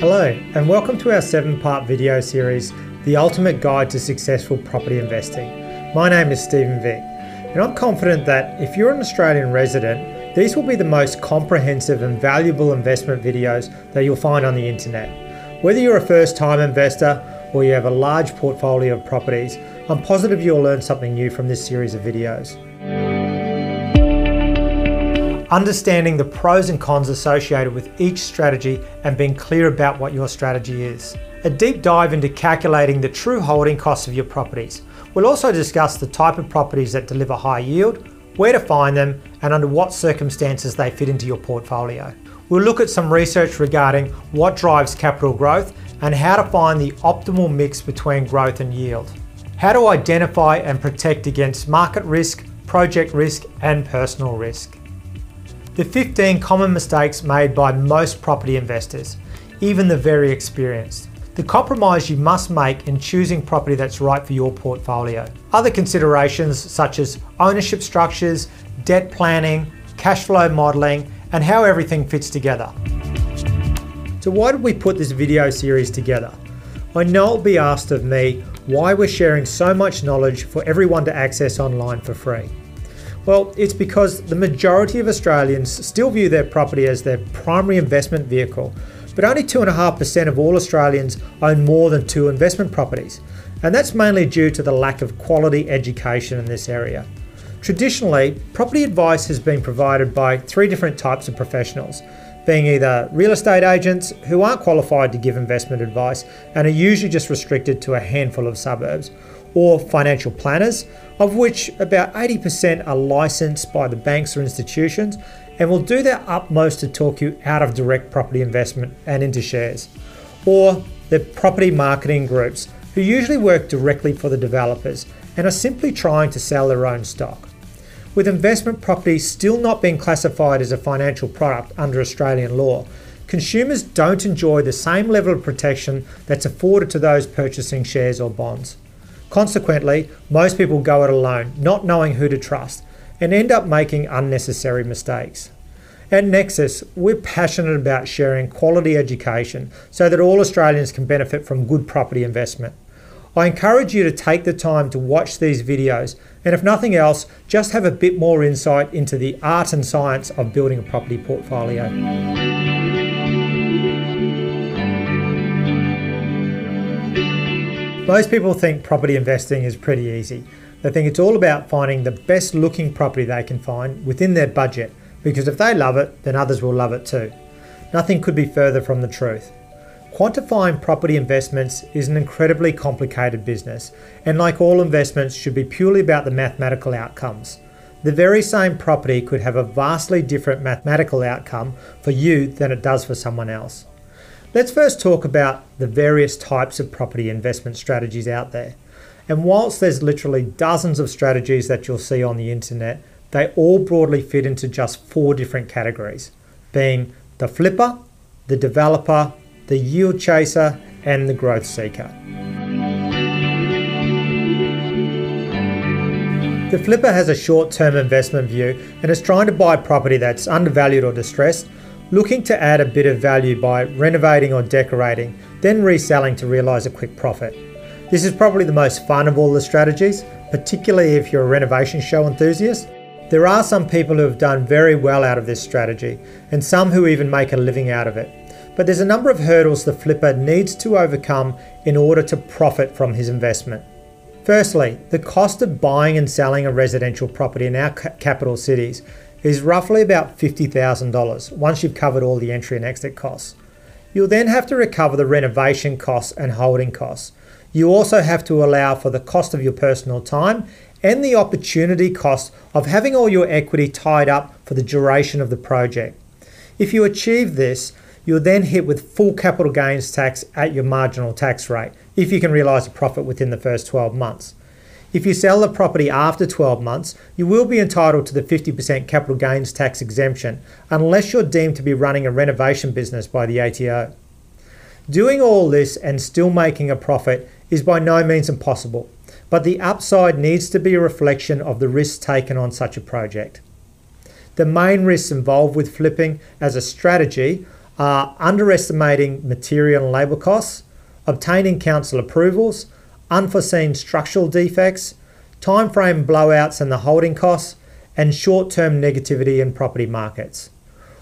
Hello, and welcome to our seven part video series, The Ultimate Guide to Successful Property Investing. My name is Stephen Vick, and I'm confident that if you're an Australian resident, these will be the most comprehensive and valuable investment videos that you'll find on the internet. Whether you're a first time investor or you have a large portfolio of properties, I'm positive you'll learn something new from this series of videos. Understanding the pros and cons associated with each strategy and being clear about what your strategy is. A deep dive into calculating the true holding costs of your properties. We'll also discuss the type of properties that deliver high yield, where to find them, and under what circumstances they fit into your portfolio. We'll look at some research regarding what drives capital growth and how to find the optimal mix between growth and yield. How to identify and protect against market risk, project risk, and personal risk. The 15 common mistakes made by most property investors, even the very experienced. The compromise you must make in choosing property that's right for your portfolio. Other considerations such as ownership structures, debt planning, cash flow modelling, and how everything fits together. So why did we put this video series together? I know it'll be asked of me why we're sharing so much knowledge for everyone to access online for free. Well, it's because the majority of Australians still view their property as their primary investment vehicle, but only 2.5% of all Australians own more than two investment properties, and that's mainly due to the lack of quality education in this area. Traditionally, property advice has been provided by three different types of professionals, being either real estate agents who aren't qualified to give investment advice and are usually just restricted to a handful of suburbs, or financial planners, of which about 80% are licensed by the banks or institutions and will do their utmost to talk you out of direct property investment and into shares. Or the property marketing groups who usually work directly for the developers and are simply trying to sell their own stock. With investment property still not being classified as a financial product under Australian law, consumers don't enjoy the same level of protection that's afforded to those purchasing shares or bonds. Consequently, most people go it alone, not knowing who to trust, and end up making unnecessary mistakes. At Nexus, we're passionate about sharing quality education so that all Australians can benefit from good property investment. I encourage you to take the time to watch these videos and if nothing else, just have a bit more insight into the art and science of building a property portfolio. Most people think property investing is pretty easy. They think it's all about finding the best looking property they can find within their budget because if they love it, then others will love it too. Nothing could be further from the truth. Quantifying property investments is an incredibly complicated business, and like all investments, should be purely about the mathematical outcomes. The very same property could have a vastly different mathematical outcome for you than it does for someone else. Let's first talk about the various types of property investment strategies out there. And whilst there's literally dozens of strategies that you'll see on the internet, they all broadly fit into just four different categories, being the flipper, the developer, the yield chaser, and the growth seeker. The flipper has a short term investment view and is trying to buy property that's undervalued or distressed looking to add a bit of value by renovating or decorating, then reselling to realise a quick profit. This is probably the most fun of all the strategies, particularly if you're a renovation show enthusiast. There are some people who have done very well out of this strategy, and some who even make a living out of it. But there's a number of hurdles the flipper needs to overcome in order to profit from his investment. Firstly, the cost of buying and selling a residential property in our capital cities is roughly about $50,000 once you've covered all the entry and exit costs. You'll then have to recover the renovation costs and holding costs. You also have to allow for the cost of your personal time and the opportunity cost of having all your equity tied up for the duration of the project. If you achieve this, you'll then hit with full capital gains tax at your marginal tax rate if you can realise a profit within the first 12 months. If you sell the property after 12 months, you will be entitled to the 50% capital gains tax exemption unless you're deemed to be running a renovation business by the ATO. Doing all this and still making a profit is by no means impossible, but the upside needs to be a reflection of the risks taken on such a project. The main risks involved with flipping as a strategy are underestimating material and labour costs, obtaining council approvals, unforeseen structural defects, timeframe blowouts and the holding costs, and short term negativity in property markets.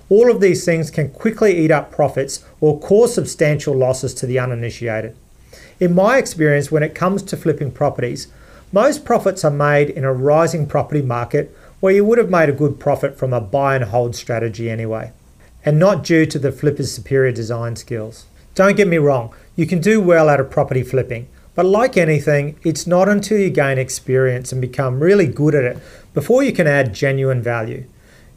All of these things can quickly eat up profits or cause substantial losses to the uninitiated. In my experience, when it comes to flipping properties, most profits are made in a rising property market where you would have made a good profit from a buy and hold strategy anyway, and not due to the flipper's superior design skills. Don't get me wrong, you can do well out of property flipping, but like anything, it's not until you gain experience and become really good at it before you can add genuine value.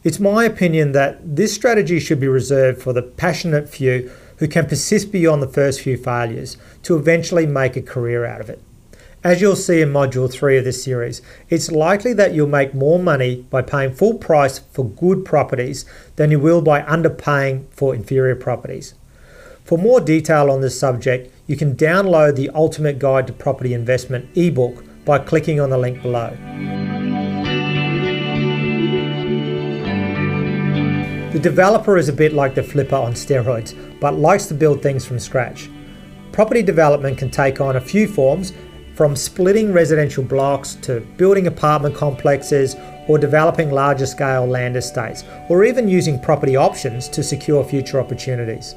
It's my opinion that this strategy should be reserved for the passionate few who can persist beyond the first few failures to eventually make a career out of it. As you'll see in Module 3 of this series, it's likely that you'll make more money by paying full price for good properties than you will by underpaying for inferior properties. For more detail on this subject, you can download the Ultimate Guide to Property Investment ebook by clicking on the link below. The developer is a bit like the flipper on steroids, but likes to build things from scratch. Property development can take on a few forms, from splitting residential blocks to building apartment complexes or developing larger scale land estates, or even using property options to secure future opportunities.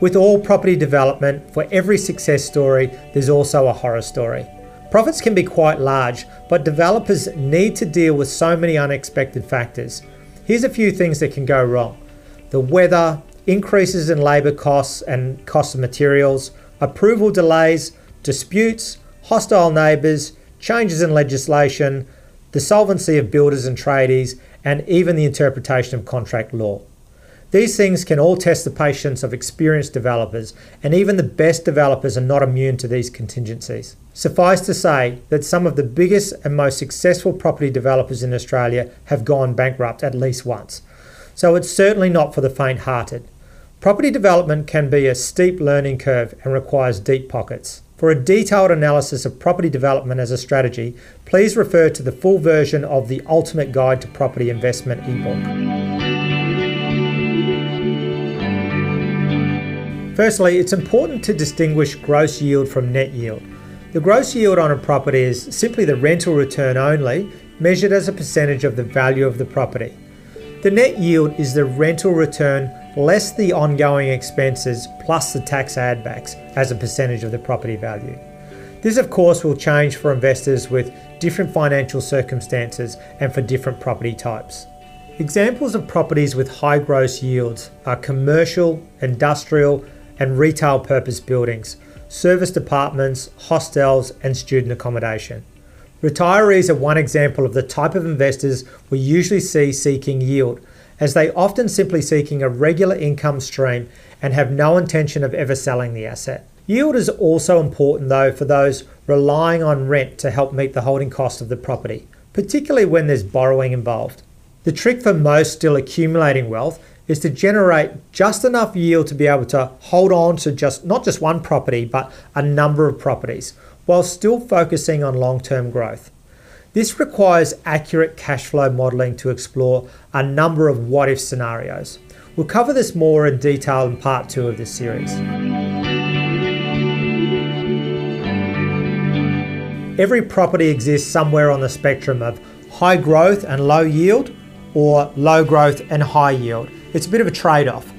With all property development, for every success story, there's also a horror story. Profits can be quite large, but developers need to deal with so many unexpected factors. Here's a few things that can go wrong the weather, increases in labour costs and cost of materials, approval delays, disputes, hostile neighbours, changes in legislation, the solvency of builders and tradies, and even the interpretation of contract law. These things can all test the patience of experienced developers, and even the best developers are not immune to these contingencies. Suffice to say that some of the biggest and most successful property developers in Australia have gone bankrupt at least once. So it's certainly not for the faint hearted. Property development can be a steep learning curve and requires deep pockets. For a detailed analysis of property development as a strategy, please refer to the full version of the Ultimate Guide to Property Investment ebook. Firstly, it's important to distinguish gross yield from net yield. The gross yield on a property is simply the rental return only, measured as a percentage of the value of the property. The net yield is the rental return less the ongoing expenses plus the tax add-backs as a percentage of the property value. This, of course, will change for investors with different financial circumstances and for different property types. Examples of properties with high gross yields are commercial, industrial, and retail purpose buildings, serviced apartments, hostels, and student accommodation. Retirees are one example of the type of investors we usually see seeking yield, as they often simply seeking a regular income stream and have no intention of ever selling the asset. Yield is also important though for those relying on rent to help meet the holding cost of the property, particularly when there's borrowing involved. The trick for most still accumulating wealth is to generate just enough yield to be able to hold on to just not just one property but a number of properties while still focusing on long-term growth. This requires accurate cash flow modeling to explore a number of what if scenarios. We'll cover this more in detail in part 2 of this series. Every property exists somewhere on the spectrum of high growth and low yield or low growth and high yield. It's a bit of a trade off.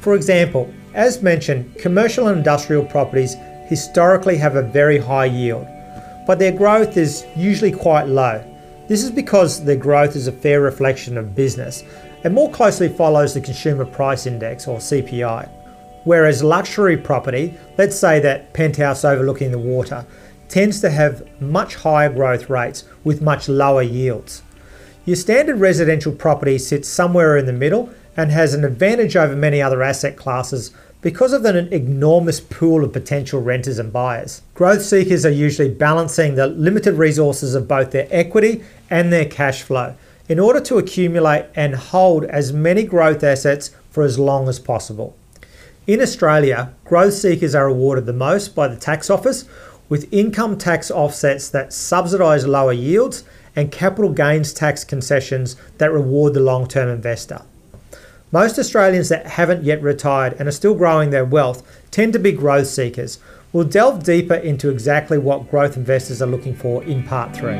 For example, as mentioned, commercial and industrial properties historically have a very high yield, but their growth is usually quite low. This is because their growth is a fair reflection of business and more closely follows the Consumer Price Index or CPI. Whereas luxury property, let's say that penthouse overlooking the water, tends to have much higher growth rates with much lower yields. Your standard residential property sits somewhere in the middle and has an advantage over many other asset classes because of an enormous pool of potential renters and buyers. Growth seekers are usually balancing the limited resources of both their equity and their cash flow in order to accumulate and hold as many growth assets for as long as possible. In Australia, growth seekers are awarded the most by the tax office with income tax offsets that subsidise lower yields and capital gains tax concessions that reward the long term investor. Most Australians that haven't yet retired and are still growing their wealth tend to be growth seekers. We'll delve deeper into exactly what growth investors are looking for in part three.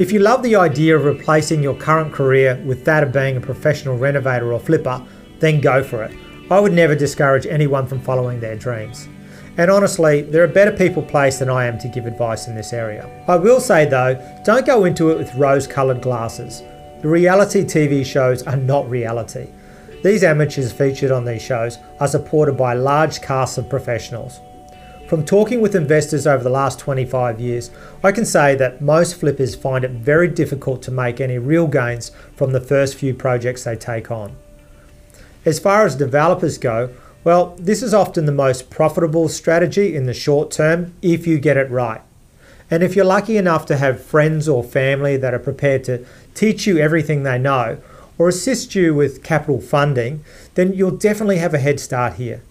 If you love the idea of replacing your current career with that of being a professional renovator or flipper, then go for it. I would never discourage anyone from following their dreams. And honestly, there are better people placed than I am to give advice in this area. I will say though, don't go into it with rose coloured glasses. The reality TV shows are not reality. These amateurs featured on these shows are supported by large casts of professionals. From talking with investors over the last 25 years, I can say that most flippers find it very difficult to make any real gains from the first few projects they take on. As far as developers go, well, this is often the most profitable strategy in the short term if you get it right. And if you're lucky enough to have friends or family that are prepared to teach you everything they know or assist you with capital funding, then you'll definitely have a head start here.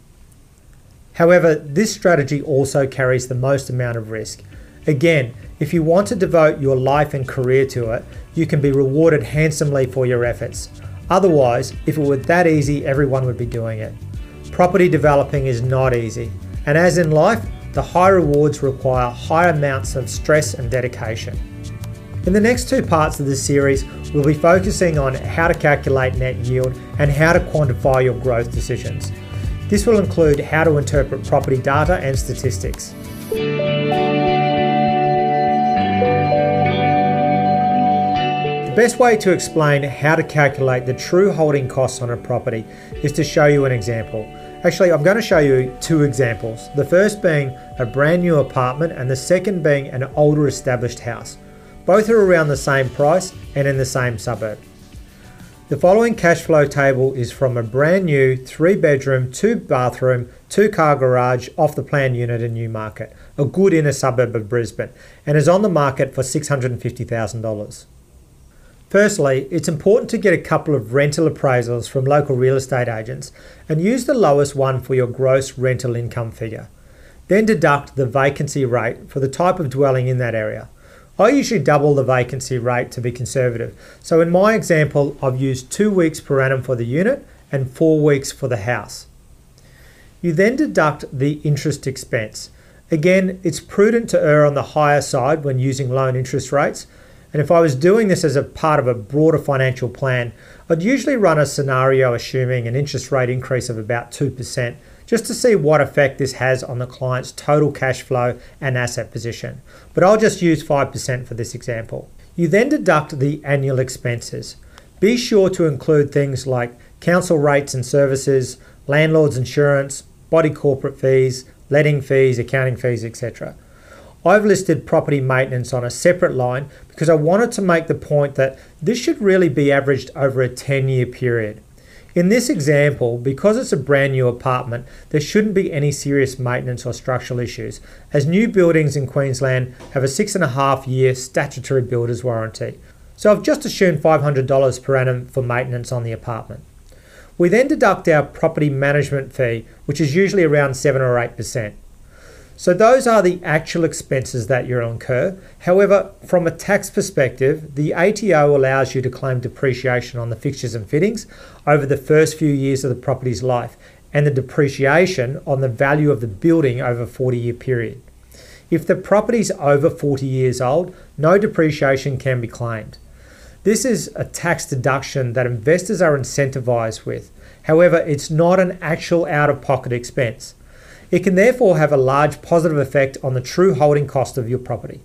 However, this strategy also carries the most amount of risk. Again, if you want to devote your life and career to it, you can be rewarded handsomely for your efforts. Otherwise, if it were that easy, everyone would be doing it. Property developing is not easy, and as in life, the high rewards require high amounts of stress and dedication. In the next two parts of this series, we'll be focusing on how to calculate net yield and how to quantify your growth decisions. This will include how to interpret property data and statistics. The best way to explain how to calculate the true holding costs on a property is to show you an example. Actually, I'm going to show you two examples. The first being a brand new apartment and the second being an older established house. Both are around the same price and in the same suburb. The following cash flow table is from a brand new three bedroom, two bathroom, two car garage off the plan unit in Newmarket, a good inner suburb of Brisbane, and is on the market for $650,000. Firstly, it's important to get a couple of rental appraisals from local real estate agents and use the lowest one for your gross rental income figure. Then deduct the vacancy rate for the type of dwelling in that area. I usually double the vacancy rate to be conservative. So in my example, I've used two weeks per annum for the unit and four weeks for the house. You then deduct the interest expense. Again, it's prudent to err on the higher side when using loan interest rates, and if I was doing this as a part of a broader financial plan, I'd usually run a scenario assuming an interest rate increase of about 2%, just to see what effect this has on the client's total cash flow and asset position. But I'll just use 5% for this example. You then deduct the annual expenses. Be sure to include things like council rates and services, landlord's insurance, body corporate fees, letting fees, accounting fees, etc. I've listed property maintenance on a separate line because I wanted to make the point that this should really be averaged over a 10 year period. In this example, because it's a brand new apartment, there shouldn't be any serious maintenance or structural issues, as new buildings in Queensland have a six and a half year statutory builder's warranty. So I've just assumed $500 per annum for maintenance on the apartment. We then deduct our property management fee, which is usually around 7 or 8%. So those are the actual expenses that you'll incur. However, from a tax perspective, the ATO allows you to claim depreciation on the fixtures and fittings over the first few years of the property's life and the depreciation on the value of the building over a 40 year period. If the property is over 40 years old, no depreciation can be claimed. This is a tax deduction that investors are incentivized with. However, it's not an actual out of pocket expense. It can therefore have a large positive effect on the true holding cost of your property.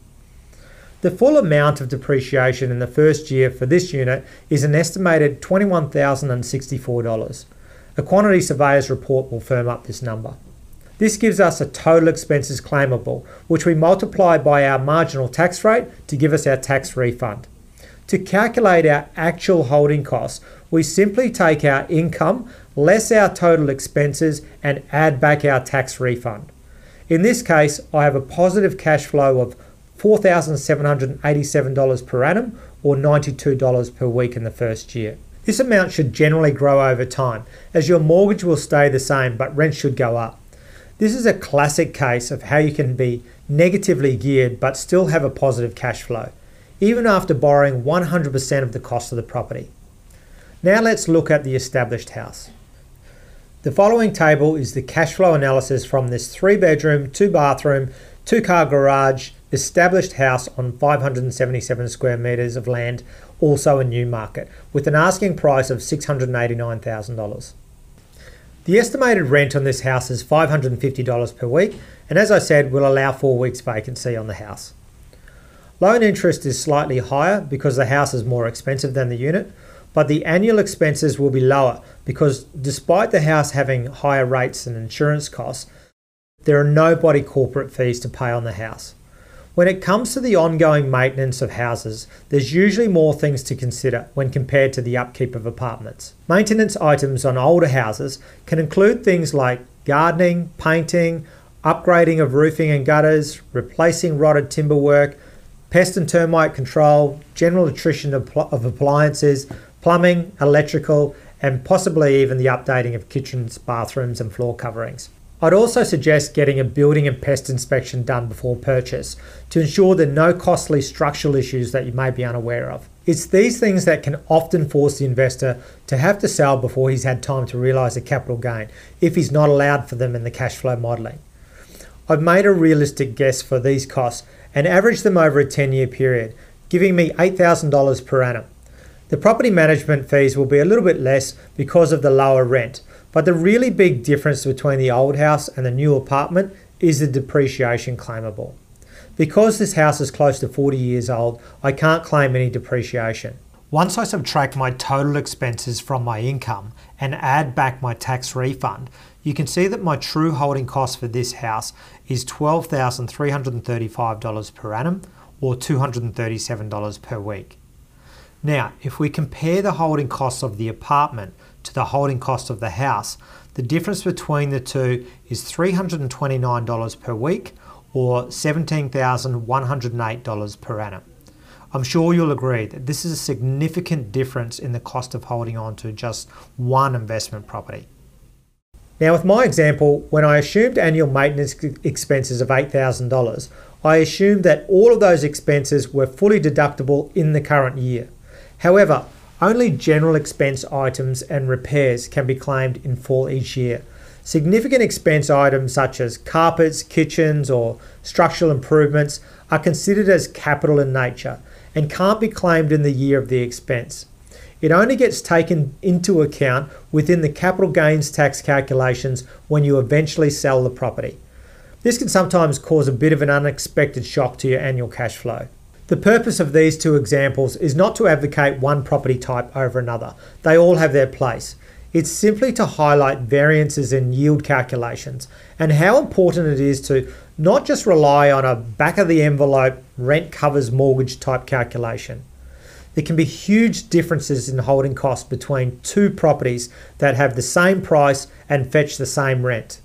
The full amount of depreciation in the first year for this unit is an estimated $21,064. A quantity surveyor's report will firm up this number. This gives us a total expenses claimable, which we multiply by our marginal tax rate to give us our tax refund. To calculate our actual holding costs, we simply take our income less our total expenses and add back our tax refund. In this case, I have a positive cash flow of $4,787 per annum or $92 per week in the first year. This amount should generally grow over time as your mortgage will stay the same but rent should go up. This is a classic case of how you can be negatively geared but still have a positive cash flow. even after borrowing 100% of the cost of the property. Now let's look at the established house. The following table is the cash flow analysis from this three bedroom, two bathroom, two car garage established house on 577 square metres of land, also in Newmarket, with an asking price of $689,000. The estimated rent on this house is $550 per week, and as I said, will allow four weeks vacancy on the house. Loan interest is slightly higher because the house is more expensive than the unit, but the annual expenses will be lower because despite the house having higher rates and insurance costs, there are no body corporate fees to pay on the house. When it comes to the ongoing maintenance of houses, there's usually more things to consider when compared to the upkeep of apartments. Maintenance items on older houses can include things like gardening, painting, upgrading of roofing and gutters, replacing rotted timber work, pest and termite control, general attrition of, appliances, plumbing, electrical, and possibly even the updating of kitchens, bathrooms, and floor coverings. I'd also suggest getting a building and pest inspection done before purchase to ensure there are no costly structural issues that you may be unaware of. It's these things that can often force the investor to have to sell before he's had time to realise a capital gain if he's not allowed for them in the cash flow modelling. I've made a realistic guess for these costs and averaged them over a 10 year period, giving me $8,000 per annum. The property management fees will be a little bit less because of the lower rent, but the really big difference between the old house and the new apartment is the depreciation claimable. Because this house is close to 40 years old, I can't claim any depreciation. Once I subtract my total expenses from my income and add back my tax refund, you can see that my true holding cost for this house is $12,335 per annum or $237 per week. Now, if we compare the holding costs of the apartment to the holding cost of the house, the difference between the two is $329 per week or $17,108 per annum. I'm sure you'll agree that this is a significant difference in the cost of holding on to just one investment property. Now, with my example, when I assumed annual maintenance expenses of $8,000, I assumed that all of those expenses were fully deductible in the current year. However, only general expense items and repairs can be claimed in full each year. Significant expense items such as carpets, kitchens, or structural improvements are considered as capital in nature and can't be claimed in the year of the expense. It only gets taken into account within the capital gains tax calculations when you eventually sell the property. This can sometimes cause a bit of an unexpected shock to your annual cash flow. The purpose of these two examples is not to advocate one property type over another. They all have their place. It's simply to highlight variances in yield calculations and how important it is to not just rely on a back of the envelope rent covers mortgage type calculation. There can be huge differences in holding costs between two properties that have the same price and fetch the same rent.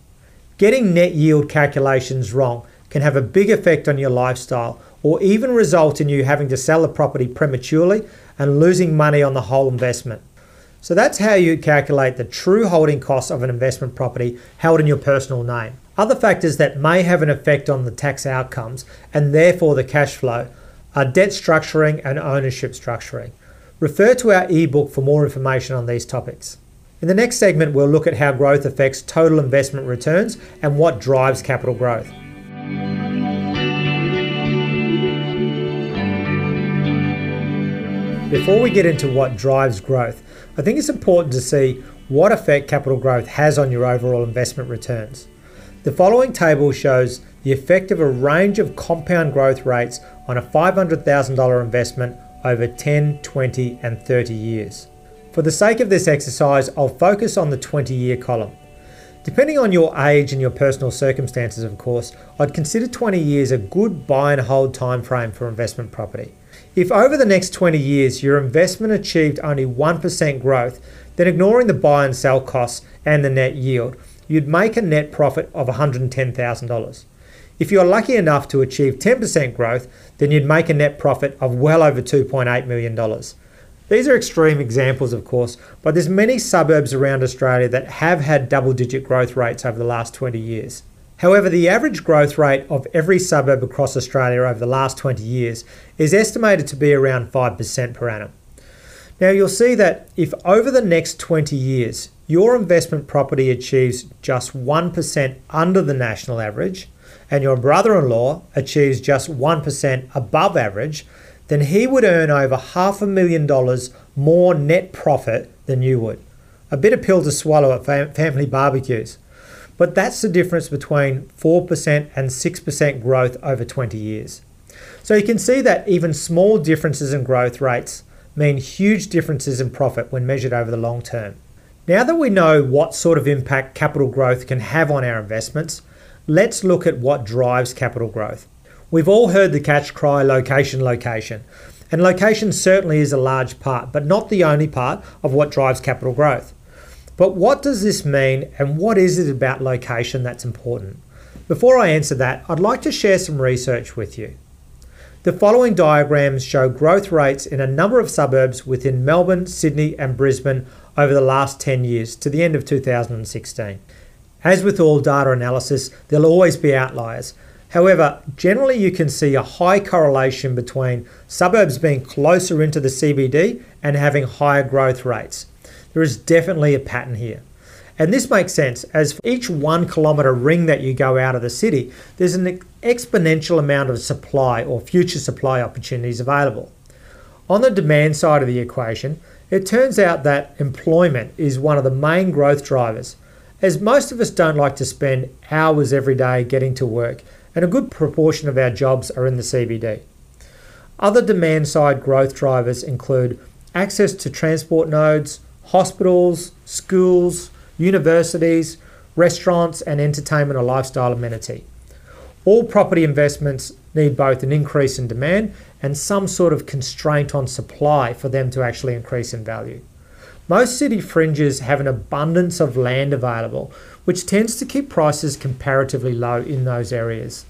Getting net yield calculations wrong can have a big effect on your lifestyle or even result in you having to sell a property prematurely and losing money on the whole investment. So that's how you calculate the true holding cost of an investment property held in your personal name. Other factors that may have an effect on the tax outcomes and therefore the cash flow are debt structuring and ownership structuring. Refer to our ebook for more information on these topics. In the next segment, we'll look at how growth affects total investment returns and what drives capital growth. Before we get into what drives growth, I think it's important to see what effect capital growth has on your overall investment returns. The following table shows the effect of a range of compound growth rates on a $500,000 investment over 10, 20, and 30 years. For the sake of this exercise, I'll focus on the 20 year column. Depending on your age and your personal circumstances, of course, I'd consider 20 years a good buy and hold time frame for investment property. If over the next 20 years your investment achieved only 1% growth, then ignoring the buy and sell costs and the net yield, you'd make a net profit of $110,000. If you're lucky enough to achieve 10% growth, then you'd make a net profit of well over $2.8 million. These are extreme examples, of course, but there's many suburbs around Australia that have had double digit growth rates over the last 20 years. However, the average growth rate of every suburb across Australia over the last 20 years is estimated to be around 5% per annum. Now, you'll see that if over the next 20 years your investment property achieves just 1% under the national average, and your brother in law achieves just 1% above average, then he would earn over half a million dollars more net profit than you would. A bitter pill to swallow at fam- family barbecues. But that's the difference between 4% and 6% growth over 20 years. So you can see that even small differences in growth rates mean huge differences in profit when measured over the long term. Now that we know what sort of impact capital growth can have on our investments, let's look at what drives capital growth. We've all heard the catch cry location, location. And location certainly is a large part, but not the only part of what drives capital growth. But what does this mean and what is it about location that's important? Before I answer that, I'd like to share some research with you. The following diagrams show growth rates in a number of suburbs within Melbourne, Sydney, and Brisbane over the last 10 years to the end of 2016. As with all data analysis, there'll always be outliers. However, generally you can see a high correlation between suburbs being closer into the CBD and having higher growth rates. There is definitely a pattern here. And this makes sense as for each one kilometre ring that you go out of the city, there's an exponential amount of supply or future supply opportunities available. On the demand side of the equation, it turns out that employment is one of the main growth drivers, as most of us don't like to spend hours every day getting to work, and a good proportion of our jobs are in the CBD. Other demand side growth drivers include access to transport nodes, hospitals, schools, universities, restaurants, and entertainment or lifestyle amenity. All property investments need both an increase in demand and some sort of constraint on supply for them to actually increase in value. Most city fringes have an abundance of land available, which tends to keep prices comparatively low in those areas.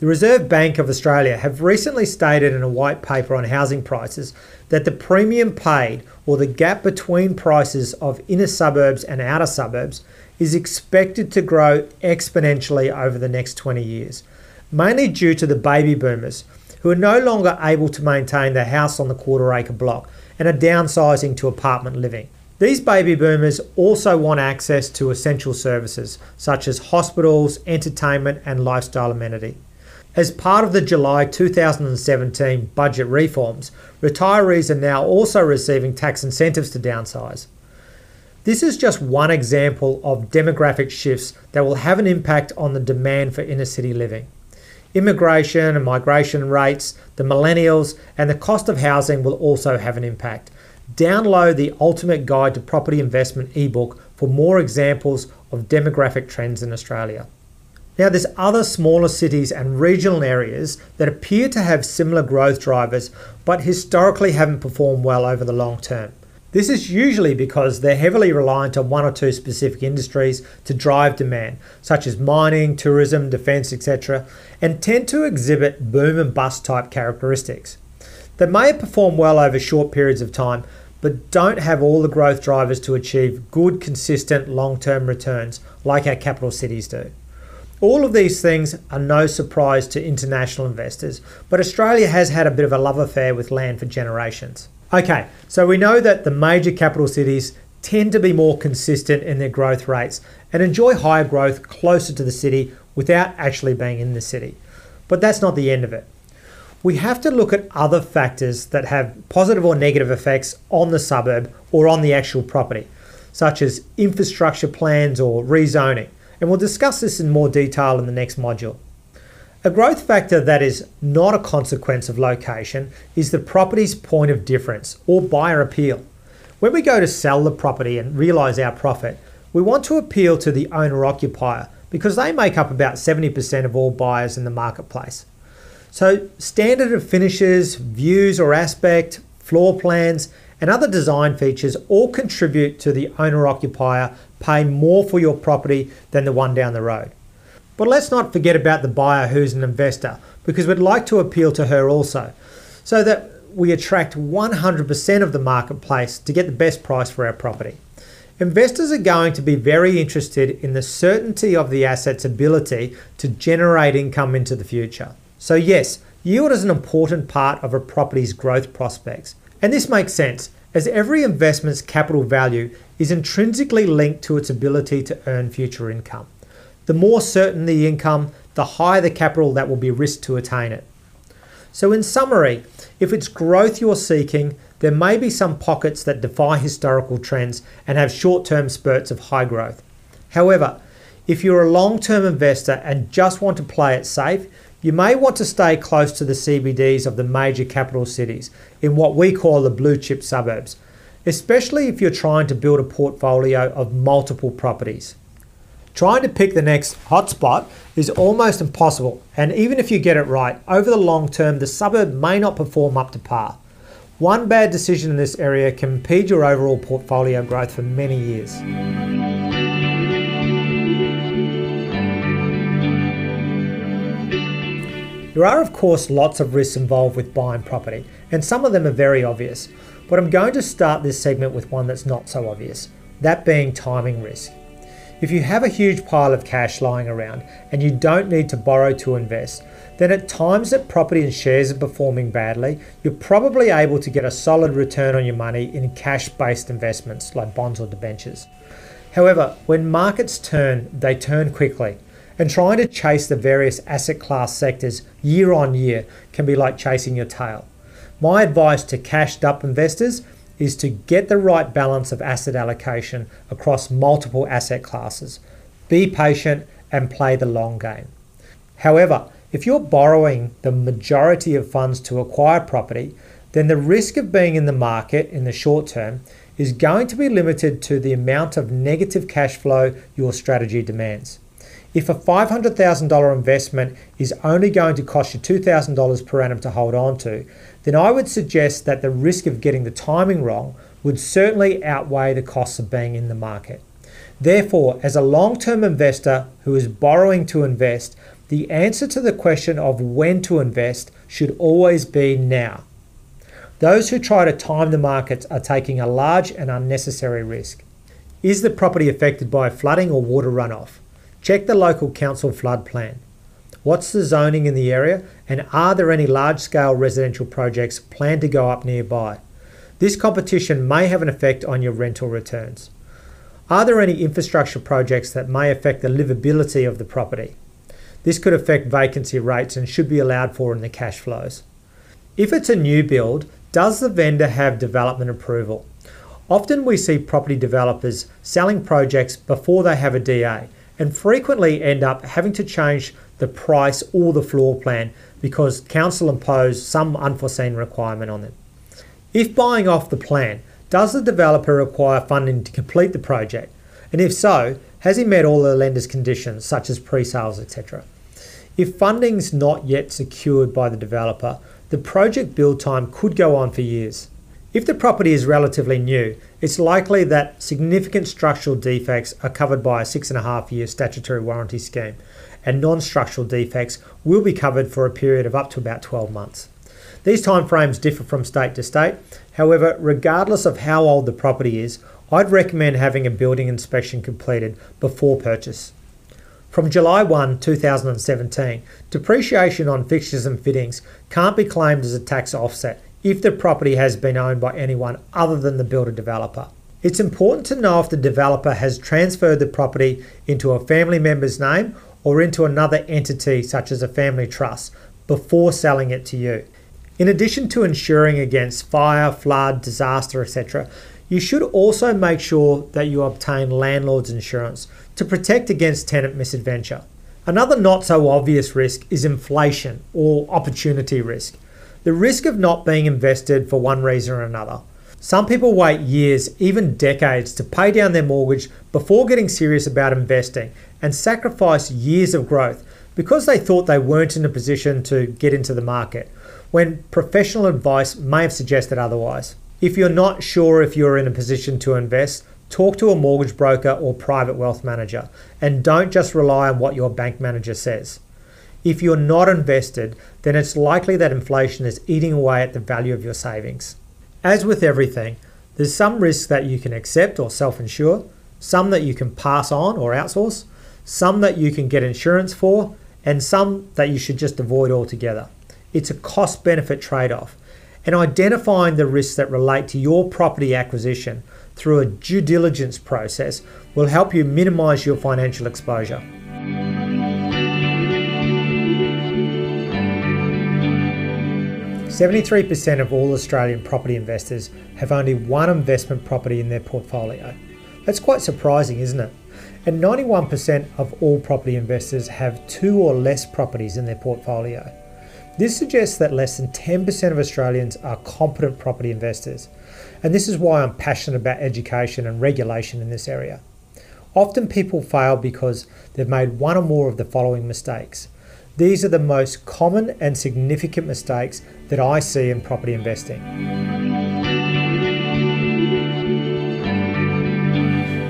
The Reserve Bank of Australia have recently stated in a white paper on housing prices that the premium paid or the gap between prices of inner suburbs and outer suburbs is expected to grow exponentially over the next 20 years, mainly due to the baby boomers who are no longer able to maintain their house on the quarter acre block and are downsizing to apartment living. These baby boomers also want access to essential services such as hospitals, entertainment, and lifestyle amenity. As part of the July 2017 budget reforms, retirees are now also receiving tax incentives to downsize. This is just one example of demographic shifts that will have an impact on the demand for inner city living. Immigration and migration rates, the millennials, and the cost of housing will also have an impact. Download the Ultimate Guide to Property Investment ebook for more examples of demographic trends in Australia. Now, there's other smaller cities and regional areas that appear to have similar growth drivers, but historically haven't performed well over the long term. This is usually because they're heavily reliant on one or two specific industries to drive demand, such as mining, tourism, defence, etc., and tend to exhibit boom and bust type characteristics. They may perform well over short periods of time, but don't have all the growth drivers to achieve good, consistent long term returns like our capital cities do. All of these things are no surprise to international investors, but Australia has had a bit of a love affair with land for generations. Okay, so we know that the major capital cities tend to be more consistent in their growth rates and enjoy higher growth closer to the city without actually being in the city. But that's not the end of it. We have to look at other factors that have positive or negative effects on the suburb or on the actual property, such as infrastructure plans or rezoning and we'll discuss this in more detail in the next module. A growth factor that is not a consequence of location is the property's point of difference or buyer appeal. When we go to sell the property and realise our profit, we want to appeal to the owner occupier because they make up about 70% of all buyers in the marketplace. So, standard of finishes, views or aspect, floor plans, and other design features all contribute to the owner occupier paying more for your property than the one down the road. But let's not forget about the buyer who's an investor because we'd like to appeal to her also so that we attract 100% of the marketplace to get the best price for our property. Investors are going to be very interested in the certainty of the asset's ability to generate income into the future. So, yes, yield is an important part of a property's growth prospects. And this makes sense as every investment's capital value is intrinsically linked to its ability to earn future income. The more certain the income, the higher the capital that will be risked to attain it. So, in summary, if it's growth you're seeking, there may be some pockets that defy historical trends and have short term spurts of high growth. However, if you're a long term investor and just want to play it safe, you may want to stay close to the CBDs of the major capital cities in what we call the blue chip suburbs, especially if you're trying to build a portfolio of multiple properties. Trying to pick the next hotspot is almost impossible, and even if you get it right, over the long term, the suburb may not perform up to par. One bad decision in this area can impede your overall portfolio growth for many years. There are, of course, lots of risks involved with buying property, and some of them are very obvious. But I'm going to start this segment with one that's not so obvious that being timing risk. If you have a huge pile of cash lying around and you don't need to borrow to invest, then at times that property and shares are performing badly, you're probably able to get a solid return on your money in cash based investments like bonds or debentures. However, when markets turn, they turn quickly and trying to chase the various asset class sectors year on year can be like chasing your tail. My advice to cashed up investors is to get the right balance of asset allocation across multiple asset classes. Be patient and play the long game. However, if you're borrowing the majority of funds to acquire property, then the risk of being in the market in the short term is going to be limited to the amount of negative cash flow your strategy demands. If a $500,000 investment is only going to cost you $2,000 per annum to hold on to, then I would suggest that the risk of getting the timing wrong would certainly outweigh the costs of being in the market. Therefore, as a long term investor who is borrowing to invest, the answer to the question of when to invest should always be now. Those who try to time the markets are taking a large and unnecessary risk. Is the property affected by flooding or water runoff? Check the local council flood plan. What's the zoning in the area and are there any large scale residential projects planned to go up nearby? This competition may have an effect on your rental returns. Are there any infrastructure projects that may affect the livability of the property? This could affect vacancy rates and should be allowed for in the cash flows. If it's a new build, does the vendor have development approval? Often we see property developers selling projects before they have a DA, and frequently end up having to change the price or the floor plan because council impose some unforeseen requirement on them. If buying off the plan, does the developer require funding to complete the project? And if so, has he met all the lender's conditions such as pre-sales, etc.? If funding's not yet secured by the developer, the project build time could go on for years. If the property is relatively new, it's likely that significant structural defects are covered by a six and a half year statutory warranty scheme, and non structural defects will be covered for a period of up to about 12 months. These timeframes differ from state to state. However, regardless of how old the property is, I'd recommend having a building inspection completed before purchase. From July 1, 2017, depreciation on fixtures and fittings can't be claimed as a tax offset if the property has been owned by anyone other than the builder developer. It's important to know if the developer has transferred the property into a family member's name or into another entity such as a family trust before selling it to you. In addition to ensuring against fire, flood, disaster, etc., you should also make sure that you obtain landlord's insurance to protect against tenant misadventure. Another not so obvious risk is inflation or opportunity risk the risk of not being invested for one reason or another. Some people wait years, even decades, to pay down their mortgage before getting serious about investing and sacrifice years of growth because they thought they weren't in a position to get into the market, when professional advice may have suggested otherwise. If you're not sure if you're in a position to invest, talk to a mortgage broker or private wealth manager and don't just rely on what your bank manager says. If you're not invested, then it's likely that inflation is eating away at the value of your savings. As with everything, There's some risks that you can accept or self insure, some that you can pass on or outsource, some that you can get insurance for, and some that you should just avoid altogether. It's a cost benefit trade off. And identifying the risks that relate to your property acquisition through a due diligence process will help you minimize your financial exposure. Seventy-three percent of all Australian property investors have only one investment property in their portfolio. That's quite surprising, isn't it? And 91% of all property investors have two or less properties in their portfolio. This suggests that less than 10% of Australians are competent property investors. And this is why I'm passionate about education and regulation in this area. Often people fail because they've made one or more of the following mistakes. These are the most common and significant mistakes that I see in property investing.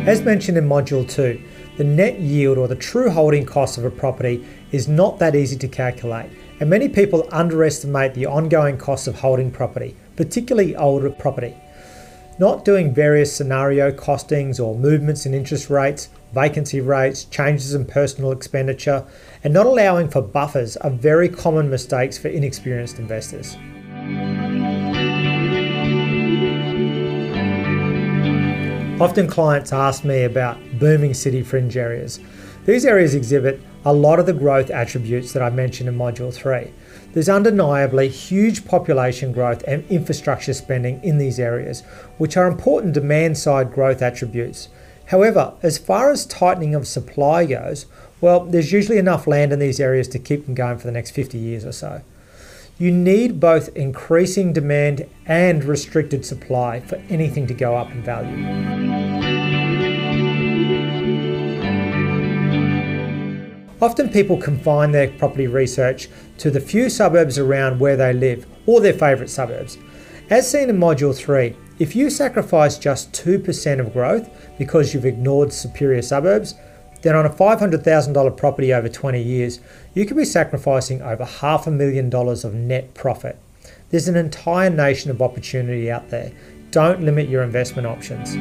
As mentioned in Module 2, the net yield or the true holding cost of a property is not that easy to calculate, and many people underestimate the ongoing cost of holding property, particularly older property. Not doing various scenario costings or movements in interest rates, vacancy rates, changes in personal expenditure, and not allowing for buffers are very common mistakes for inexperienced investors. Often clients ask me about booming city fringe areas. These areas exhibit a lot of the growth attributes that I mentioned in Module 3. There's undeniably huge population growth and infrastructure spending in these areas, which are important demand side growth attributes. However, as far as tightening of supply goes, well, there's usually enough land in these areas to keep them going for the next 50 years or so. You need both increasing demand and restricted supply for anything to go up in value. Often people confine their property research to the few suburbs around where they live or their favourite suburbs. As seen in Module 3, if you sacrifice just 2% of growth because you've ignored superior suburbs, then on a $500,000 property over 20 years, you could be sacrificing over half a million dollars of net profit. There's an entire nation of opportunity out there. Don't limit your investment options.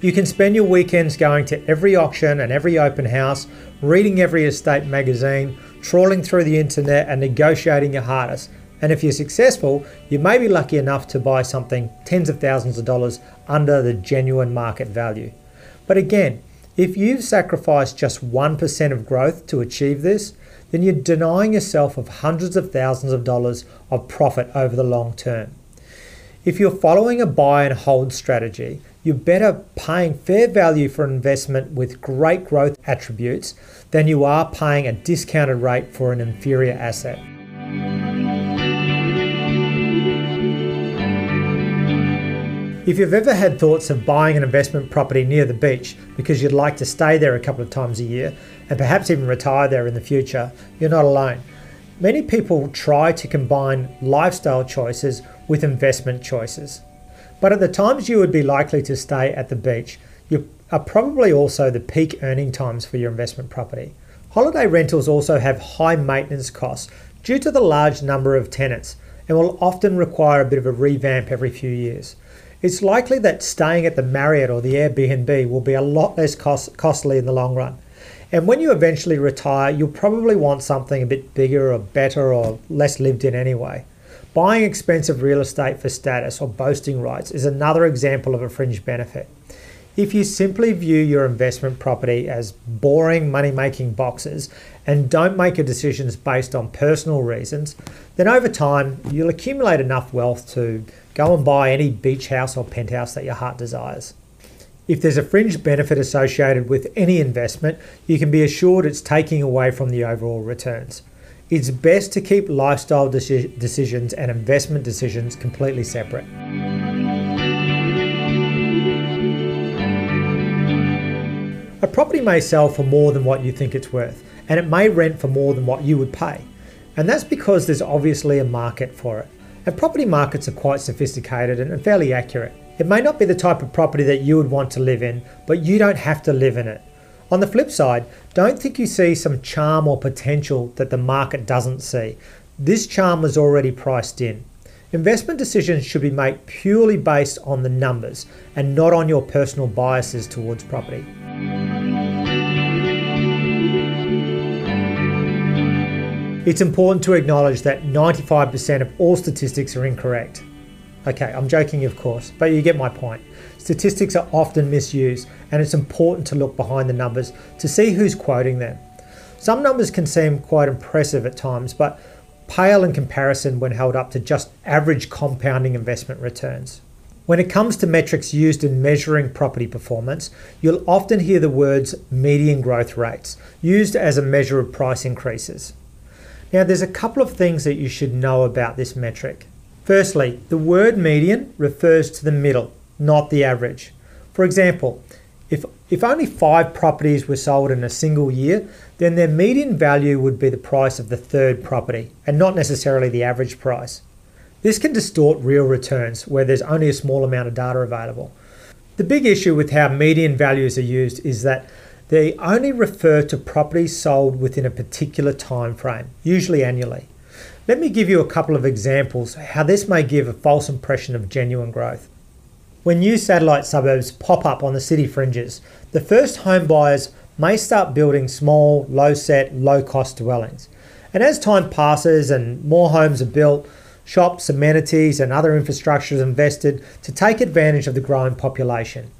You can spend your weekends going to every auction and every open house, reading every estate magazine, trawling through the internet, and negotiating your hardest and if you're successful, you may be lucky enough to buy something tens of thousands of dollars under the genuine market value. But again, if you've sacrificed just 1% of growth to achieve this, then you're denying yourself of hundreds of thousands of dollars of profit over the long term. If you're following a buy and hold strategy, you're better paying fair value for an investment with great growth attributes than you are paying a discounted rate for an inferior asset. If you've ever had thoughts of buying an investment property near the beach because you'd like to stay there a couple of times a year and perhaps even retire there in the future, you're not alone. Many people try to combine lifestyle choices with investment choices. But at the times you would be likely to stay at the beach, you are probably also the peak earning times for your investment property. Holiday rentals also have high maintenance costs due to the large number of tenants and will often require a bit of a revamp every few years it's likely that staying at the Marriott or the Airbnb will be a lot less cost- costly in the long run. And when you eventually retire, you'll probably want something a bit bigger or better or less lived in anyway. Buying expensive real estate for status or boasting rights is another example of a fringe benefit. If you simply view your investment property as boring money making boxes and don't make your decisions based on personal reasons, then over time you'll accumulate enough wealth to Go and buy any beach house or penthouse that your heart desires. If there's a fringe benefit associated with any investment, you can be assured it's taking away from the overall returns. It's best to keep lifestyle deci- decisions and investment decisions completely separate. A property may sell for more than what you think it's worth, and it may rent for more than what you would pay. And that's because there's obviously a market for it. And property markets are quite sophisticated and fairly accurate. It may not be the type of property that you would want to live in, but you don't have to live in it. On the flip side, don't think you see some charm or potential that the market doesn't see. this charm was already priced in. Investment decisions should be made purely based on the numbers and not on your personal biases towards property. It's important to acknowledge that 95% of all statistics are incorrect. Okay, I'm joking, of course, but you get my point. Statistics are often misused, and it's important to look behind the numbers to see who's quoting them. Some numbers can seem quite impressive at times, but pale in comparison when held up to just average compounding investment returns. When it comes to metrics used in measuring property performance, you'll often hear the words median growth rates used as a measure of price increases. Now, there's a couple of things that you should know about this metric. Firstly, the word median refers to the middle, not the average. For example, if, if only five properties were sold in a single year, then their median value would be the price of the third property and not necessarily the average price. This can distort real returns where there's only a small amount of data available. The big issue with how median values are used is that they only refer to properties sold within a particular time frame, usually annually. Let me give you a couple of examples how this may give a false impression of genuine growth. When new satellite suburbs pop up on the city fringes, the first home buyers may start building small, low set, low cost dwellings. And as time passes and more homes are built, shops, amenities, and other infrastructure is invested to take advantage of the growing population.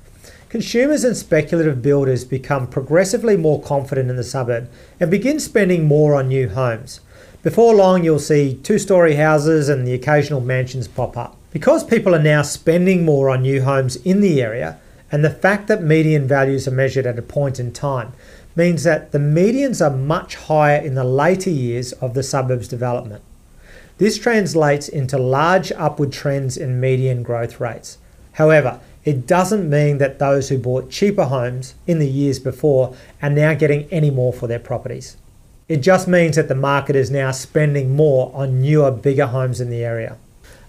Consumers and speculative builders become progressively more confident in the suburb and begin spending more on new homes. Before long, you'll see two story houses and the occasional mansions pop up. Because people are now spending more on new homes in the area, and the fact that median values are measured at a point in time means that the medians are much higher in the later years of the suburb's development. This translates into large upward trends in median growth rates. However, it doesn't mean that those who bought cheaper homes in the years before are now getting any more for their properties. It just means that the market is now spending more on newer, bigger homes in the area.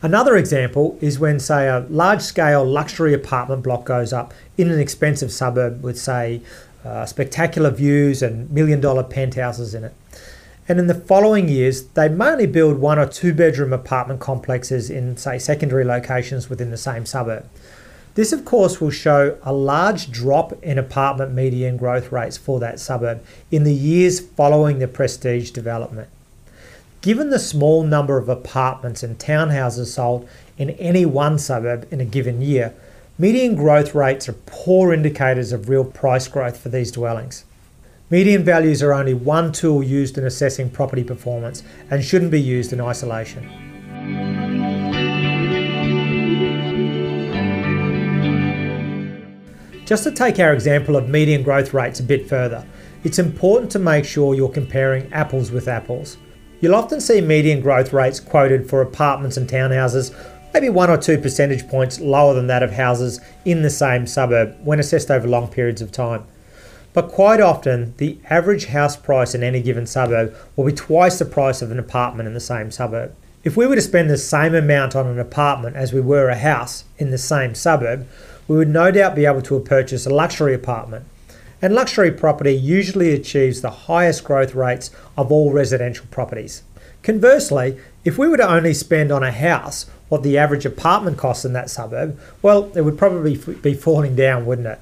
Another example is when, say, a large scale luxury apartment block goes up in an expensive suburb with, say, uh, spectacular views and million dollar penthouses in it. And in the following years, they mainly build one or two bedroom apartment complexes in, say, secondary locations within the same suburb. This, of course, will show a large drop in apartment median growth rates for that suburb in the years following the prestige development. Given the small number of apartments and townhouses sold in any one suburb in a given year, median growth rates are poor indicators of real price growth for these dwellings. Median values are only one tool used in assessing property performance and shouldn't be used in isolation. Just to take our example of median growth rates a bit further, it's important to make sure you're comparing apples with apples. You'll often see median growth rates quoted for apartments and townhouses, maybe one or two percentage points lower than that of houses in the same suburb when assessed over long periods of time. But quite often, the average house price in any given suburb will be twice the price of an apartment in the same suburb. If we were to spend the same amount on an apartment as we were a house in the same suburb, we would no doubt be able to purchase a luxury apartment. And luxury property usually achieves the highest growth rates of all residential properties. Conversely, if we were to only spend on a house what the average apartment costs in that suburb, well, it would probably be falling down, wouldn't it?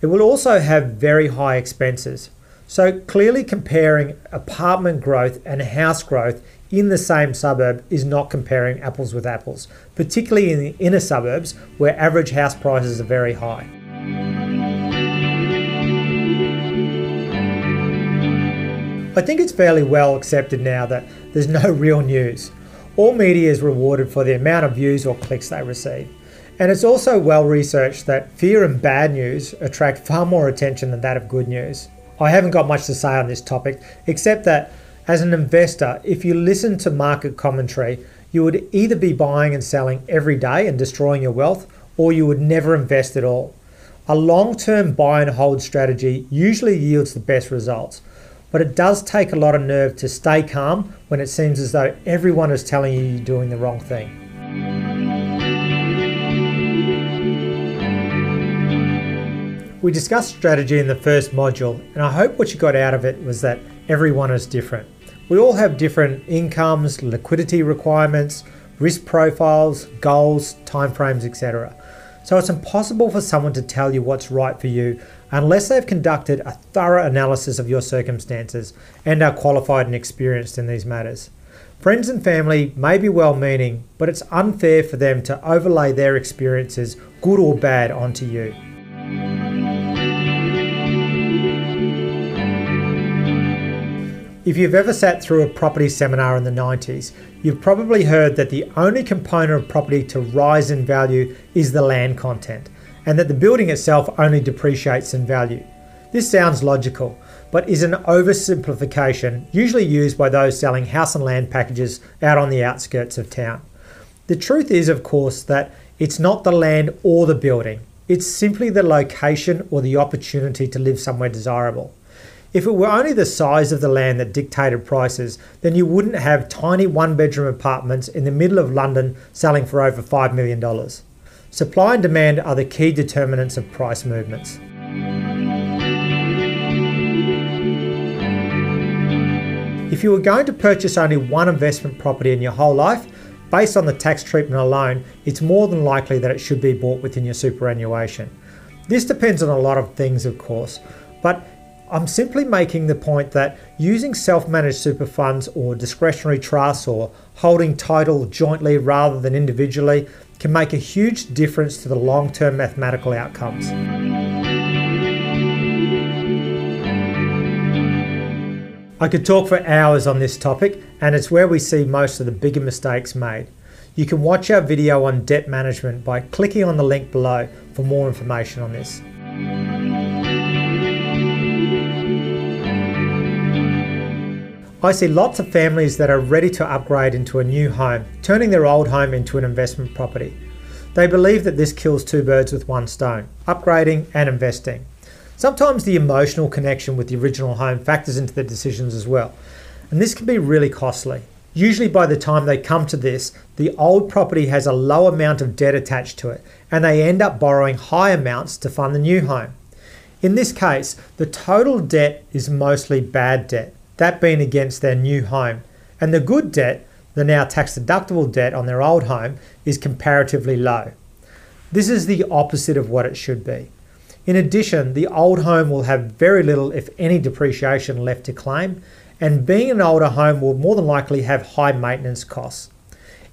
It will also have very high expenses. So, clearly comparing apartment growth and house growth in the same suburb is not comparing apples with apples, particularly in the inner suburbs where average house prices are very high. I think it's fairly well accepted now that there's no real news. All media is rewarded for the amount of views or clicks they receive. And it's also well researched that fear and bad news attract far more attention than that of good news. I haven't got much to say on this topic, except that as an investor, if you listen to market commentary, you would either be buying and selling every day and destroying your wealth, or you would never invest at all. A long term buy and hold strategy usually yields the best results, but it does take a lot of nerve to stay calm when it seems as though everyone is telling you you're doing the wrong thing. We discussed strategy in the first module, and I hope what you got out of it was that everyone is different. We all have different incomes, liquidity requirements, risk profiles, goals, timeframes, etc. So it's impossible for someone to tell you what's right for you unless they've conducted a thorough analysis of your circumstances and are qualified and experienced in these matters. Friends and family may be well meaning, but it's unfair for them to overlay their experiences, good or bad, onto you. If you've ever sat through a property seminar in the 90s, you've probably heard that the only component of property to rise in value is the land content, and that the building itself only depreciates in value. This sounds logical, but is an oversimplification usually used by those selling house and land packages out on the outskirts of town. The truth is, of course, that it's not the land or the building, it's simply the location or the opportunity to live somewhere desirable. If it were only the size of the land that dictated prices, then you wouldn't have tiny one bedroom apartments in the middle of London selling for over $5 million. Supply and demand are the key determinants of price movements. If you were going to purchase only one investment property in your whole life, based on the tax treatment alone, it's more than likely that it should be bought within your superannuation. This depends on a lot of things, of course, but I'm simply making the point that using self managed super funds or discretionary trusts or holding title jointly rather than individually can make a huge difference to the long term mathematical outcomes. I could talk for hours on this topic, and it's where we see most of the bigger mistakes made. You can watch our video on debt management by clicking on the link below for more information on this. I see lots of families that are ready to upgrade into a new home, turning their old home into an investment property. They believe that this kills two birds with one stone upgrading and investing. Sometimes the emotional connection with the original home factors into the decisions as well, and this can be really costly. Usually, by the time they come to this, the old property has a low amount of debt attached to it, and they end up borrowing high amounts to fund the new home. In this case, the total debt is mostly bad debt that being against their new home. And the good debt, the now tax deductible debt on their old home, is comparatively low. This is the opposite of what it should be. In addition, the old home will have very little, if any, depreciation left to claim, and being an older home will more than likely have high maintenance costs.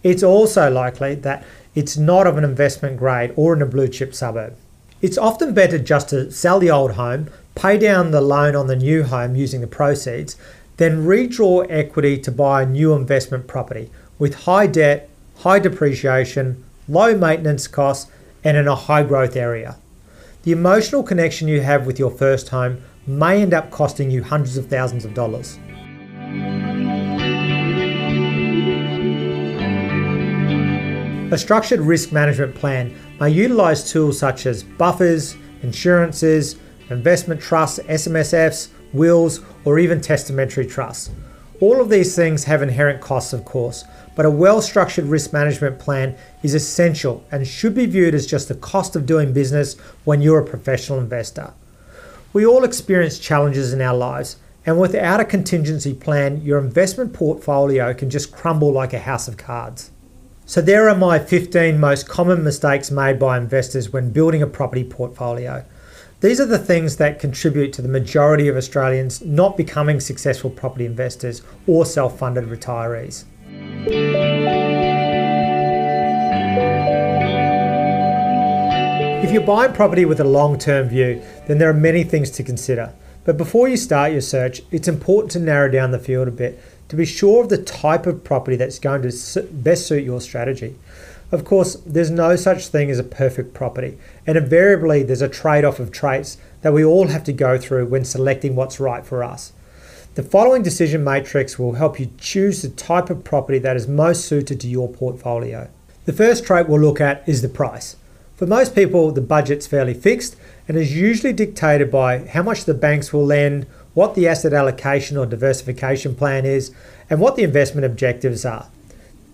It's also likely that it's not of an investment grade or in a blue chip suburb. It's often better just to sell the old home, pay down the loan on the new home using the proceeds, then redraw equity to buy a new investment property with high debt, high depreciation, low maintenance costs, and in a high growth area. The emotional connection you have with your first home may end up costing you hundreds of thousands of dollars. A structured risk management plan may utilize tools such as buffers, insurances, investment trusts, SMSFs, wills, or even testamentary trusts. All of these things have inherent costs, of course, but a well structured risk management plan is essential and should be viewed as just the cost of doing business when you're a professional investor. We all experience challenges in our lives, and without a contingency plan, your investment portfolio can just crumble like a house of cards. So, there are my 15 most common mistakes made by investors when building a property portfolio. These are the things that contribute to the majority of Australians not becoming successful property investors or self funded retirees. If you're buying property with a long term view, then there are many things to consider. But before you start your search, it's important to narrow down the field a bit to be sure of the type of property that's going to best suit your strategy. Of course, there's no such thing as a perfect property, and invariably there's a trade off of traits that we all have to go through when selecting what's right for us. The following decision matrix will help you choose the type of property that is most suited to your portfolio. The first trait we'll look at is the price. For most people, the budget's fairly fixed and is usually dictated by how much the banks will lend, what the asset allocation or diversification plan is, and what the investment objectives are.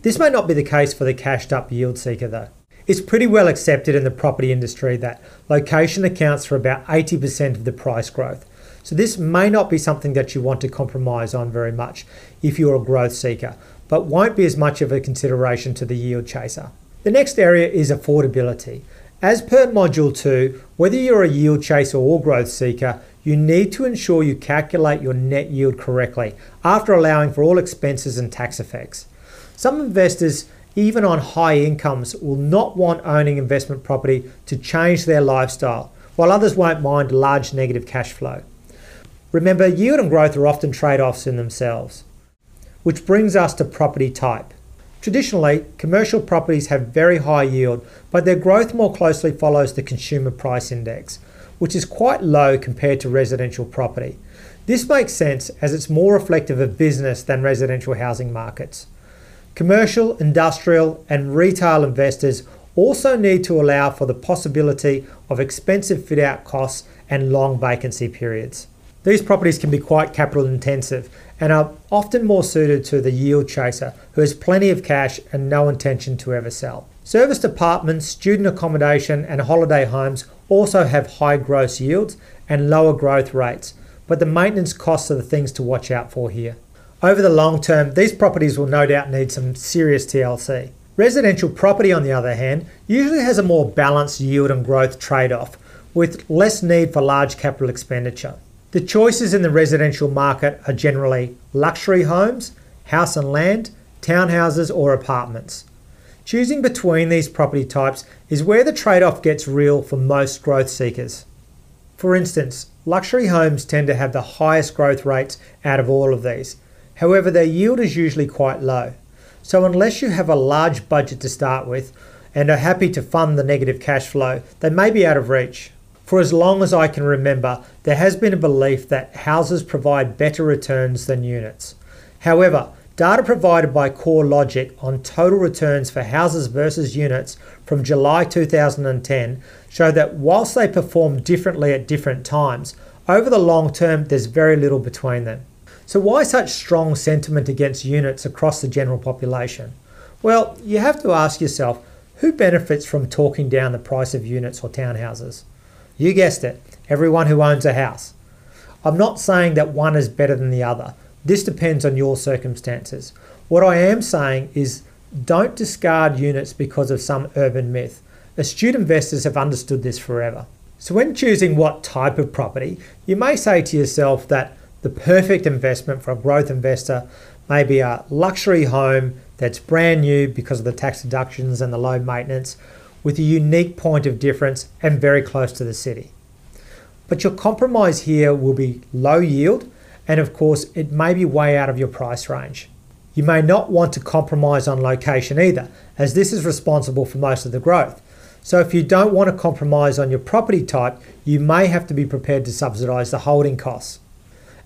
This may not be the case for the cashed up yield seeker though. It's pretty well accepted in the property industry that location accounts for about 80% of the price growth. So this may not be something that you want to compromise on very much if you're a growth seeker, but won't be as much of a consideration to the yield chaser. The next area is affordability. As per Module 2, whether you're a yield chaser or growth seeker, you need to ensure you calculate your net yield correctly after allowing for all expenses and tax effects. Some investors, even on high incomes, will not want owning investment property to change their lifestyle, while others won't mind large negative cash flow. Remember, yield and growth are often trade offs in themselves. Which brings us to property type. Traditionally, commercial properties have very high yield, but their growth more closely follows the consumer price index, which is quite low compared to residential property. This makes sense as it's more reflective of business than residential housing markets. Commercial, industrial, and retail investors also need to allow for the possibility of expensive fit out costs and long vacancy periods. These properties can be quite capital intensive and are often more suited to the yield chaser who has plenty of cash and no intention to ever sell. Serviced apartments, student accommodation, and holiday homes also have high gross yields and lower growth rates, but the maintenance costs are the things to watch out for here. Over the long term, these properties will no doubt need some serious TLC. Residential property, on the other hand, usually has a more balanced yield and growth trade off, with less need for large capital expenditure. The choices in the residential market are generally luxury homes, house and land, townhouses, or apartments. Choosing between these property types is where the trade off gets real for most growth seekers. For instance, luxury homes tend to have the highest growth rates out of all of these. However, their yield is usually quite low. So, unless you have a large budget to start with and are happy to fund the negative cash flow, they may be out of reach. For as long as I can remember, there has been a belief that houses provide better returns than units. However, data provided by CoreLogic on total returns for houses versus units from July 2010 show that whilst they perform differently at different times, over the long term there's very little between them. So, why such strong sentiment against units across the general population? Well, you have to ask yourself who benefits from talking down the price of units or townhouses? You guessed it, everyone who owns a house. I'm not saying that one is better than the other. This depends on your circumstances. What I am saying is don't discard units because of some urban myth. Astute investors have understood this forever. So, when choosing what type of property, you may say to yourself that the perfect investment for a growth investor may be a luxury home that's brand new because of the tax deductions and the low maintenance, with a unique point of difference and very close to the city. But your compromise here will be low yield, and of course, it may be way out of your price range. You may not want to compromise on location either, as this is responsible for most of the growth. So, if you don't want to compromise on your property type, you may have to be prepared to subsidise the holding costs.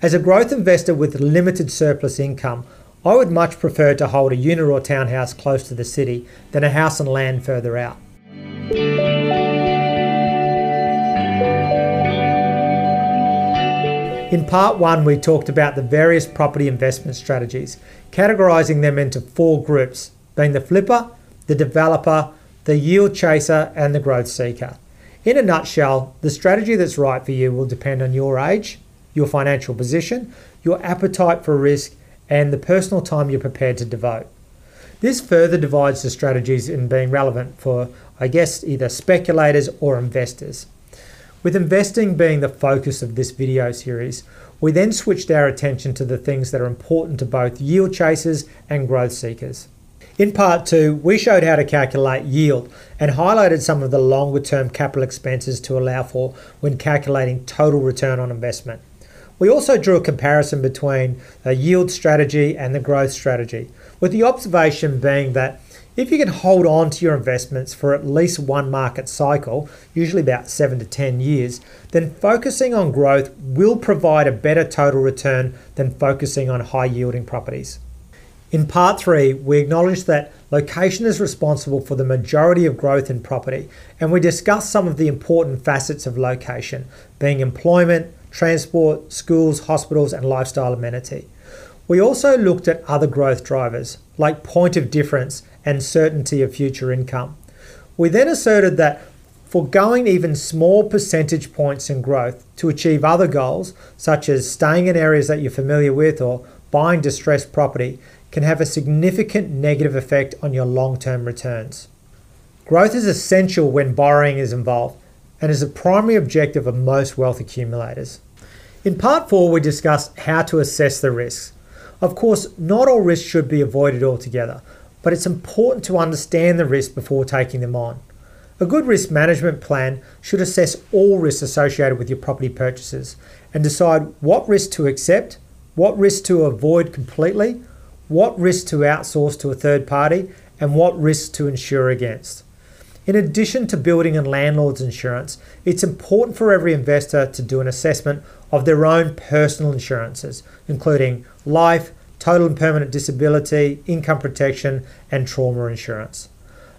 As a growth investor with limited surplus income, I would much prefer to hold a unit or townhouse close to the city than a house and land further out. In part one, we talked about the various property investment strategies, categorizing them into four groups, being the flipper, the developer, the yield chaser, and the growth seeker. In a nutshell, the strategy that's right for you will depend on your age, your financial position, your appetite for risk, and the personal time you're prepared to devote. This further divides the strategies in being relevant for, I guess, either speculators or investors. With investing being the focus of this video series, we then switched our attention to the things that are important to both yield chasers and growth seekers. In part two, we showed how to calculate yield and highlighted some of the longer term capital expenses to allow for when calculating total return on investment. We also drew a comparison between a yield strategy and the growth strategy, with the observation being that if you can hold on to your investments for at least one market cycle, usually about 7 to 10 years, then focusing on growth will provide a better total return than focusing on high yielding properties. In part 3, we acknowledge that location is responsible for the majority of growth in property, and we discuss some of the important facets of location, being employment, transport, schools, hospitals, and lifestyle amenity. We also looked at other growth drivers like point of difference and certainty of future income. We then asserted that Foregoing even small percentage points in growth to achieve other goals, such as staying in areas that you're familiar with or buying distressed property, can have a significant negative effect on your long term returns. Growth is essential when borrowing is involved and is a primary objective of most wealth accumulators. In part four, we discussed how to assess the risks. Of course, not all risks should be avoided altogether, but it's important to understand the risks before taking them on. A good risk management plan should assess all risks associated with your property purchases and decide what risks to accept, what risks to avoid completely, what risks to outsource to a third party, and what risks to insure against. In addition to building and landlord's insurance, it's important for every investor to do an assessment of their own personal insurances, including life, total and permanent disability, income protection, and trauma insurance.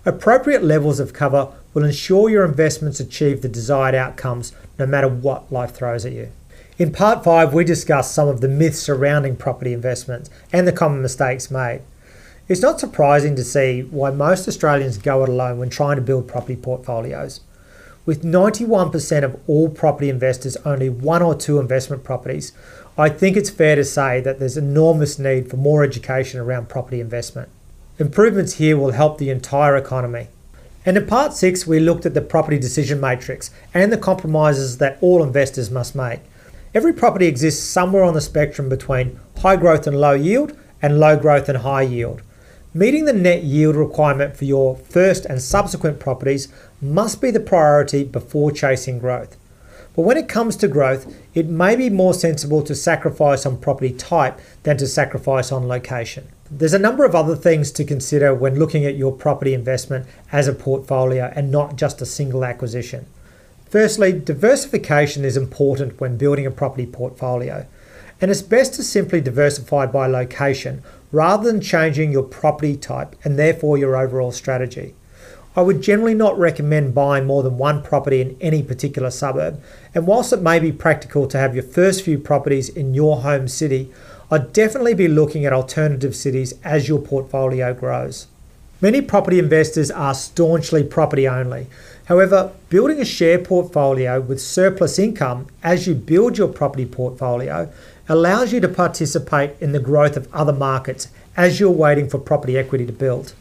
Appropriate levels of cover will ensure your investments achieve the desired outcomes no matter what life throws at you. In part 5, we discuss some of the myths surrounding property investments and the common mistakes made. It's not surprising to see why most Australians go it alone when trying to build property portfolios. With 91% of all property investors only one or two investment properties, I think it's fair to say that there's enormous need for more education around property investment. Improvements here will help the entire economy. And in part 6, we looked at the property decision matrix and the compromises that all investors must make. Every property exists somewhere on the spectrum between high growth and low yield and low growth and high yield. Meeting the net yield requirement for your first and subsequent properties must be the priority before chasing growth. But when it comes to growth, it may be more sensible to sacrifice on property type than to sacrifice on location. There's a number of other things to consider when looking at your property investment as a portfolio and not just a single acquisition. Firstly, diversification is important when building a property portfolio, and it's best to simply diversify by location rather than changing your property type and therefore your overall strategy. I would generally not recommend buying more than one property in any particular suburb, and whilst it may be practical to have your first few properties in your home city, I'd definitely be looking at alternative cities as your portfolio grows. Many property investors are staunchly property only. However, building a share portfolio with surplus income as you build your property portfolio allows you to participate in the growth of other markets as you're waiting for property equity to build.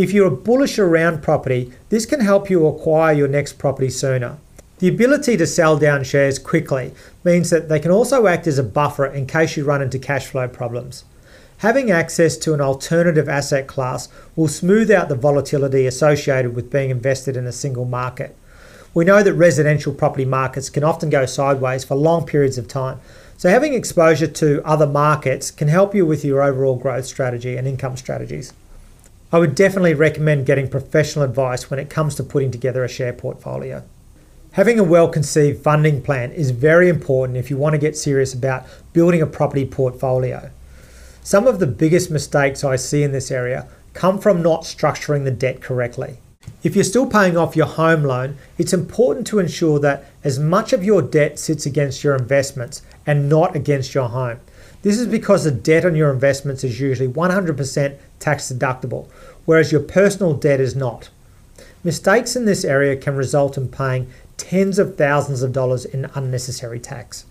If you're bullish around property, this can help you acquire your next property sooner. The ability to sell down shares quickly means that they can also act as a buffer in case you run into cash flow problems. Having access to an alternative asset class will smooth out the volatility associated with being invested in a single market. We know that residential property markets can often go sideways for long periods of time, so, having exposure to other markets can help you with your overall growth strategy and income strategies. I would definitely recommend getting professional advice when it comes to putting together a share portfolio. Having a well conceived funding plan is very important if you want to get serious about building a property portfolio. Some of the biggest mistakes I see in this area come from not structuring the debt correctly. If you're still paying off your home loan, it's important to ensure that as much of your debt sits against your investments and not against your home. This is because the debt on your investments is usually 100% tax deductible, whereas your personal debt is not. Mistakes in this area can result in paying tens of thousands of dollars in unnecessary tax.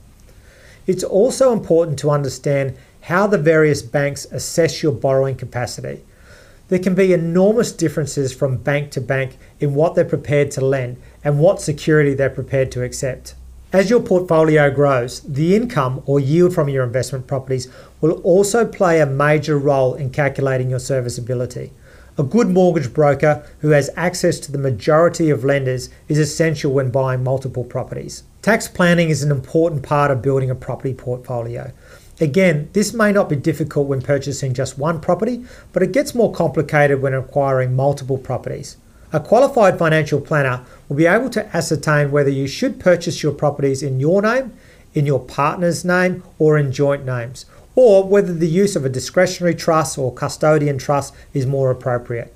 It's also important to understand how the various banks assess your borrowing capacity. There can be enormous differences from bank to bank in what they're prepared to lend and what security they're prepared to accept. As your portfolio grows, the income or yield from your investment properties will also play a major role in calculating your serviceability. A good mortgage broker who has access to the majority of lenders is essential when buying multiple properties. Tax planning is an important part of building a property portfolio. Again, this may not be difficult when purchasing just one property, but it gets more complicated when acquiring multiple properties. A qualified financial planner will be able to ascertain whether you should purchase your properties in your name, in your partner's name, or in joint names, or whether the use of a discretionary trust or custodian trust is more appropriate.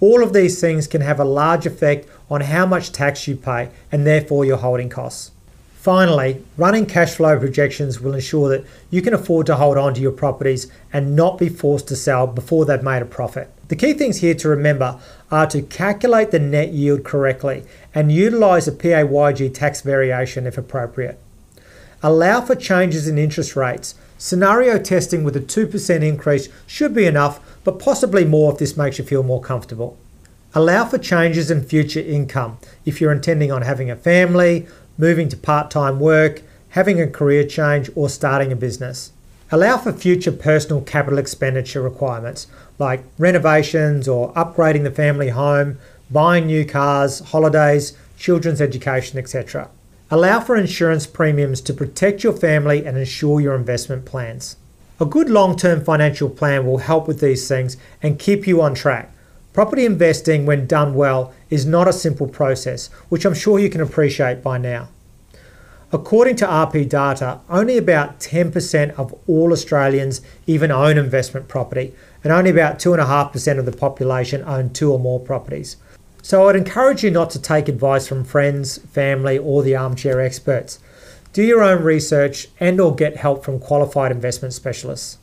All of these things can have a large effect on how much tax you pay and therefore your holding costs. Finally, running cash flow projections will ensure that you can afford to hold on to your properties and not be forced to sell before they've made a profit. The key things here to remember are to calculate the net yield correctly and utilise a PAYG tax variation if appropriate. Allow for changes in interest rates. Scenario testing with a 2% increase should be enough, but possibly more if this makes you feel more comfortable. Allow for changes in future income if you're intending on having a family, moving to part time work, having a career change, or starting a business. Allow for future personal capital expenditure requirements like renovations or upgrading the family home, buying new cars, holidays, children's education, etc. Allow for insurance premiums to protect your family and ensure your investment plans. A good long term financial plan will help with these things and keep you on track. Property investing, when done well, is not a simple process, which I'm sure you can appreciate by now. According to RP data, only about 10% of all Australians even own investment property, and only about 2.5% of the population own two or more properties. So I'd encourage you not to take advice from friends, family, or the armchair experts. Do your own research and or get help from qualified investment specialists.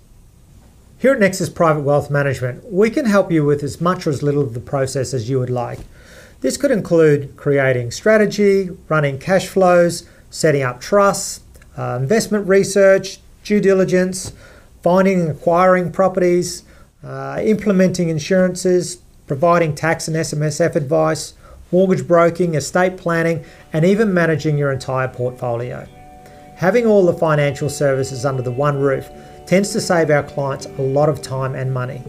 Here at Nexus Private Wealth Management, we can help you with as much or as little of the process as you would like. This could include creating strategy, running cash flows, setting up trusts, uh, investment research, due diligence, finding and acquiring properties, uh, implementing insurances, providing tax and SMSF advice, mortgage broking, estate planning, and even managing your entire portfolio. Having all the financial services under the one roof tends to save our clients a lot of time and money.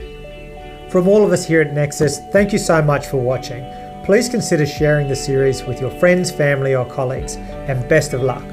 From all of us here at Nexus, thank you so much for watching. Please consider sharing the series with your friends, family, or colleagues, and best of luck.